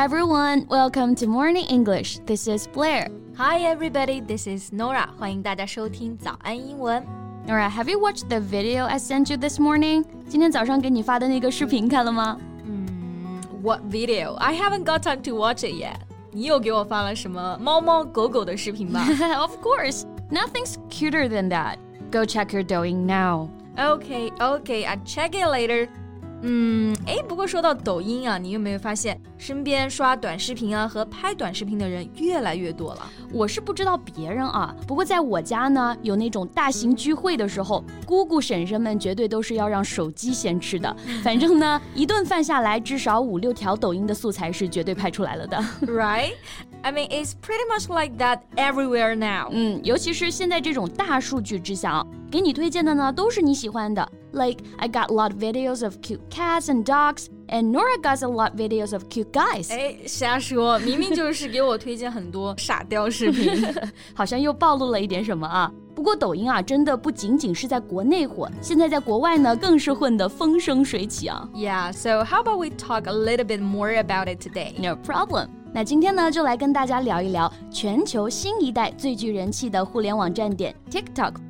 everyone, welcome to Morning English. This is Blair. Hi everybody, this is Norah. 欢迎大家收听早安英文。Norah, have you watched the video I sent you this morning? 今天早上给你发的那个视频看了吗？嗯，What video? I haven't got time to watch it yet. 你又给我发了什么猫猫狗狗的视频吧？Of course, nothing's cuter than that. Go check your Douyin now. Okay, okay, I'll check it later. 嗯，哎，不过说到抖音啊，你有没有发现身边刷短视频啊和拍短视频的人越来越多了？我是不知道别人啊，不过在我家呢，有那种大型聚会的时候，姑姑婶婶们绝对都是要让手机先吃的。反正呢，一顿饭下来，至少五六条抖音的素材是绝对拍出来了的。Right? I mean, it's pretty much like that everywhere now. 嗯，尤其是现在这种大数据之下啊，给你推荐的呢都是你喜欢的。Like, I got a lot of videos of cute cats and dogs, and Norah got a lot of videos of cute guys. 哎，瞎说，明明就是给我推荐很多傻雕视频，好像又暴露了一点什么啊。不过抖音啊，真的不仅仅是在国内火，现在在国外呢，更是混得风生水起啊。Yeah, so how about we talk a little bit more about it today? No problem. 那今天呢，就来跟大家聊一聊全球新一代最具人气的互联网站点 TikTok。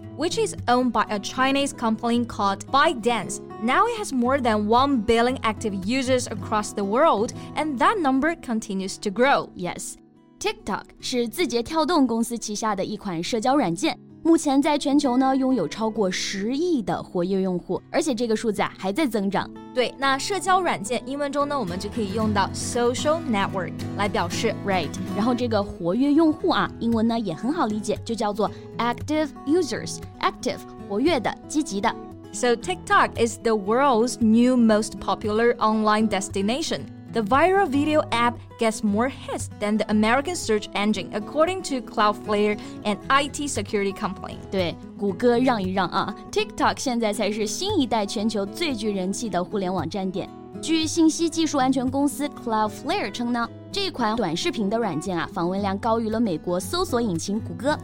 which is owned by a Chinese company called ByteDance. Now it has more than 1 billion active users across the world, and that number continues to grow. Yes. TikTok 是字节跳动公司旗下的一款社交软件， 目前在全球呢拥有超过十亿的活跃用户，而且这个数字啊还在增长。对，那社交软件英文中呢，我们就可以用到 social network 来表示，right。然后这个活跃用户啊，英文呢也很好理解，就叫做 active users。active 活跃的、积极的。So TikTok is the world's new most popular online destination. The viral video app gets more hits than the American search engine, according to Cloudflare, an IT security company. 对，谷歌让一让啊！TikTok 现在才是新一代全球最具人气的互联网站点。据信息技术安全公司 Cloudflare 称呢，这款短视频的软件啊，访问量高于了美国搜索引擎谷歌。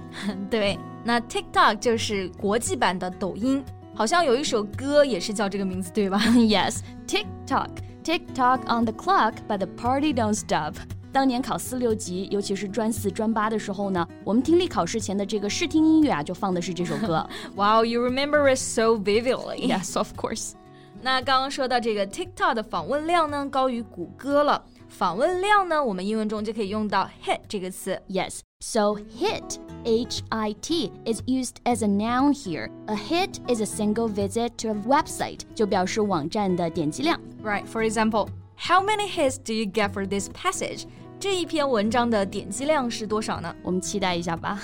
对，那 TikTok 就是国际版的抖音，好像有一首歌也是叫这个名字，对吧？Yes，TikTok。 Tick tock on the clock, but the party don't stop. 当年考四六级，尤其是专四、专八的时候呢，我们听力考试前的这个试听音乐啊，就放的是这首歌。wow, you remember it so vividly. Yes, of course. 那刚刚说到这个 TikTok 的访问量呢，高于谷歌了。访问量呢，我们英文中就可以用到 hit 这个词。Yes, so hit H I T is used as a noun here. A hit is a single visit to a website，就表示网站的点击量。Right. For example, how many hits do you get for this passage? 这一篇文章的点击量是多少呢？我们期待一下吧。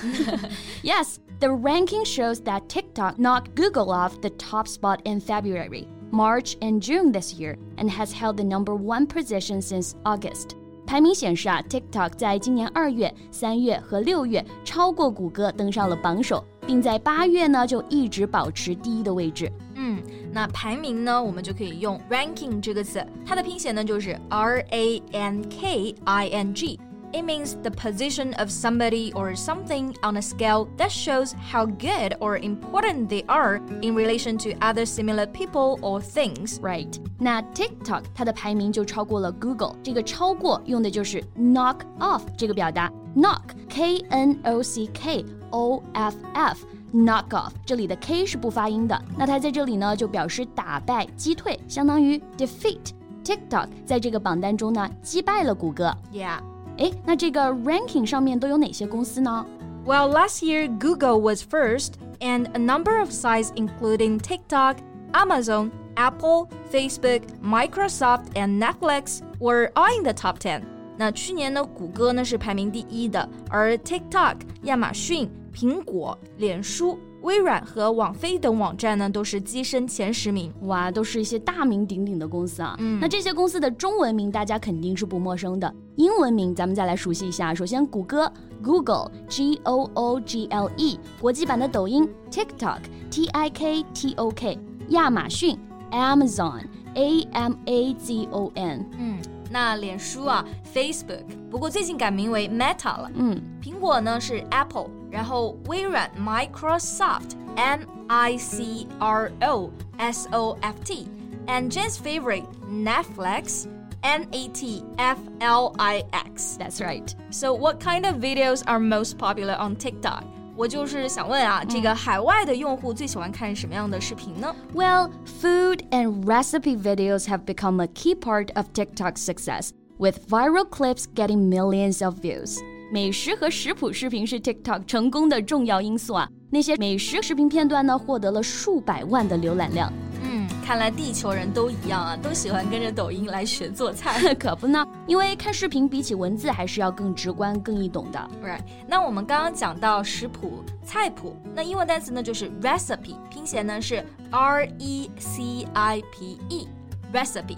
yes, the ranking shows that TikTok knocked Google off the top spot in February. March and June this year and has held the number one position since August. 排名显示啊，TikTok 在今年二月、三月和六月超过谷歌登上了榜首，并在八月呢就一直保持第一的位置。嗯，那排名呢，我们就可以用 ranking 这个词，它的拼写呢就是 R A N K I N G。it means the position of somebody or something on a scale that shows how good or important they are in relation to other similar people or things. Right. 那 TikTok 它的排名就超过了 Google，这个超过用的就是 knock off 这个表达，knock K N O C K O F F。knock off，这里的 k 是不发音的，那它在这里呢就表示打败、击退，相当于 defeat。TikTok 在这个榜单中呢击败了谷歌。Yeah. 哎，那这个 ranking 上面都有哪些公司呢？Well, last year Google was first, and a number of sites including TikTok, Amazon, Apple, Facebook, Microsoft, and Netflix were all in the top ten. 那去年呢，谷歌呢是排名第一的，而 TikTok、亚马逊、苹果、脸书 微软和网飞等网站呢，都是跻身前十名。哇，都是一些大名鼎鼎的公司啊。嗯那这些公司的中文名大家肯定是不陌生的，英文名咱们再来熟悉一下。首先，谷歌 Google，G O O G L E，国际版的抖音 TikTok，T I K T O K，亚马逊 Amazon，A M A Z O N。嗯，那脸书啊，Facebook，不过最近改名为 Meta 了。嗯，苹果呢是 Apple，然后微软 Microsoft，M I C R O S O F T，and Jen's favorite Netflix。N A T F L I X. That's right. So, what kind of videos are most popular on TikTok? 我就是想问啊，这个海外的用户最喜欢看什么样的视频呢？ Well, food and recipe videos have become a key part of TikTok's success, with viral clips getting millions of views. 美食和食谱视频是 TikTok 成功的重要因素啊。那些美食视频片段呢，获得了数百万的浏览量。嗯，看来地球人都一样啊，都喜欢跟着抖音来学做菜。可不呢，因为看视频比起文字还是要更直观、更易懂的。Right，那我们刚刚讲到食谱、菜谱，那英文单词呢就是 recipe，拼写呢是 R E C I P E，recipe。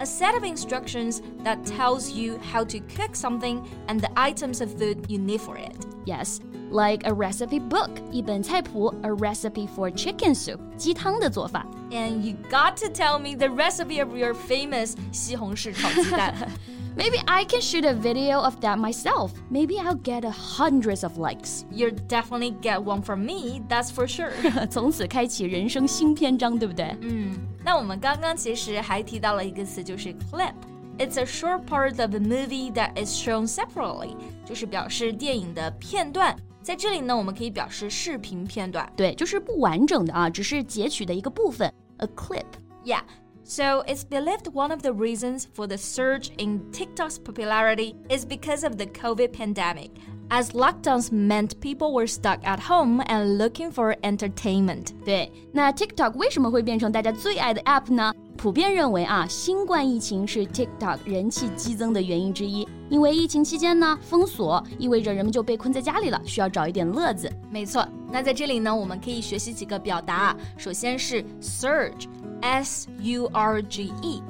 A set of instructions that tells you how to cook something and the items of food you need for it. Yes, like a recipe book，一本菜谱，a recipe for chicken soup，鸡汤的做法。 And you got to tell me the recipe of your famous 西红柿炒鸡蛋。 Maybe I can shoot a video of that myself. Maybe I'll get a hundreds of likes. You'll definitely get one from me, that's for sure. 从此开启人生新篇章，对不对？嗯， 那我们刚刚其实还提到了一个词，就是 clip。It's a short part of a movie that is shown separately，就是表示电影的片段。在这里呢，我们可以表示视频片段。对，就是不完整的啊，只是截取的一个部分，a clip。 Yeah. So it's believed one of the reasons for the surge in TikTok's popularity is because of the COVID pandemic, as lockdowns meant people were stuck at home and looking for entertainment. 对，那 TikTok 为什么会变成大家最爱的 app 呢？普遍认为啊，新冠疫情是 TikTok 人气激增的原因之一。因为疫情期间呢，封锁意味着人们就被困在家里了，需要找一点乐子。没错，那在这里呢，我们可以学习几个表达。首先是 surge，s u r g e。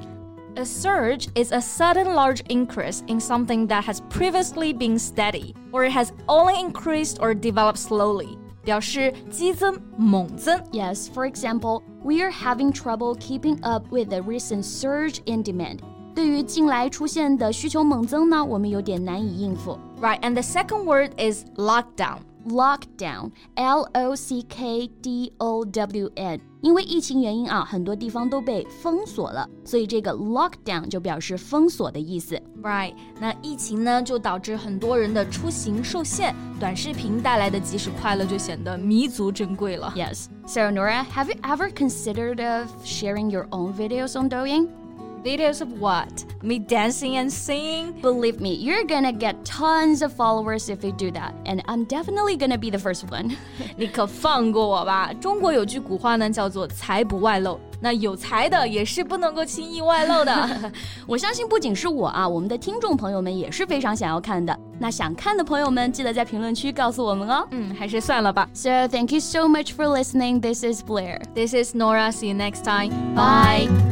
A surge is a sudden large increase in something that has previously been steady, or it has only increased or developed slowly. 表示激增、猛增。 Yes, for example, we are having trouble keeping up with the recent surge in demand. 对于近来出现的需求猛增呢，我们有点难以应付。 Right, and the second word is lockdown. lockdown L O C K D O W N，因为疫情原因啊，很多地方都被封锁了，所以这个 lockdown 就表示封锁的意思。Right，那疫情呢，就导致很多人的出行受限，短视频带来的即时快乐就显得弥足珍贵了。Yes. So Norah, have you ever considered of sharing your own videos on Douyin? videos of what? Me dancing and singing? Believe me, you're gonna get tons of followers if you do that, and I'm definitely gonna be the first one. 你可放过我吧！中国有句古话呢，叫做“财不外露”。那有才的也是不能够轻易外露的。我相信不仅是我啊，我们的听众朋友们也是非常想要看的。那想看的朋友们，记得在评论区告诉我们哦。嗯，还是算了吧。So thank you so much for listening. This is Blair. This is Norah. See you next time. Bye. Bye.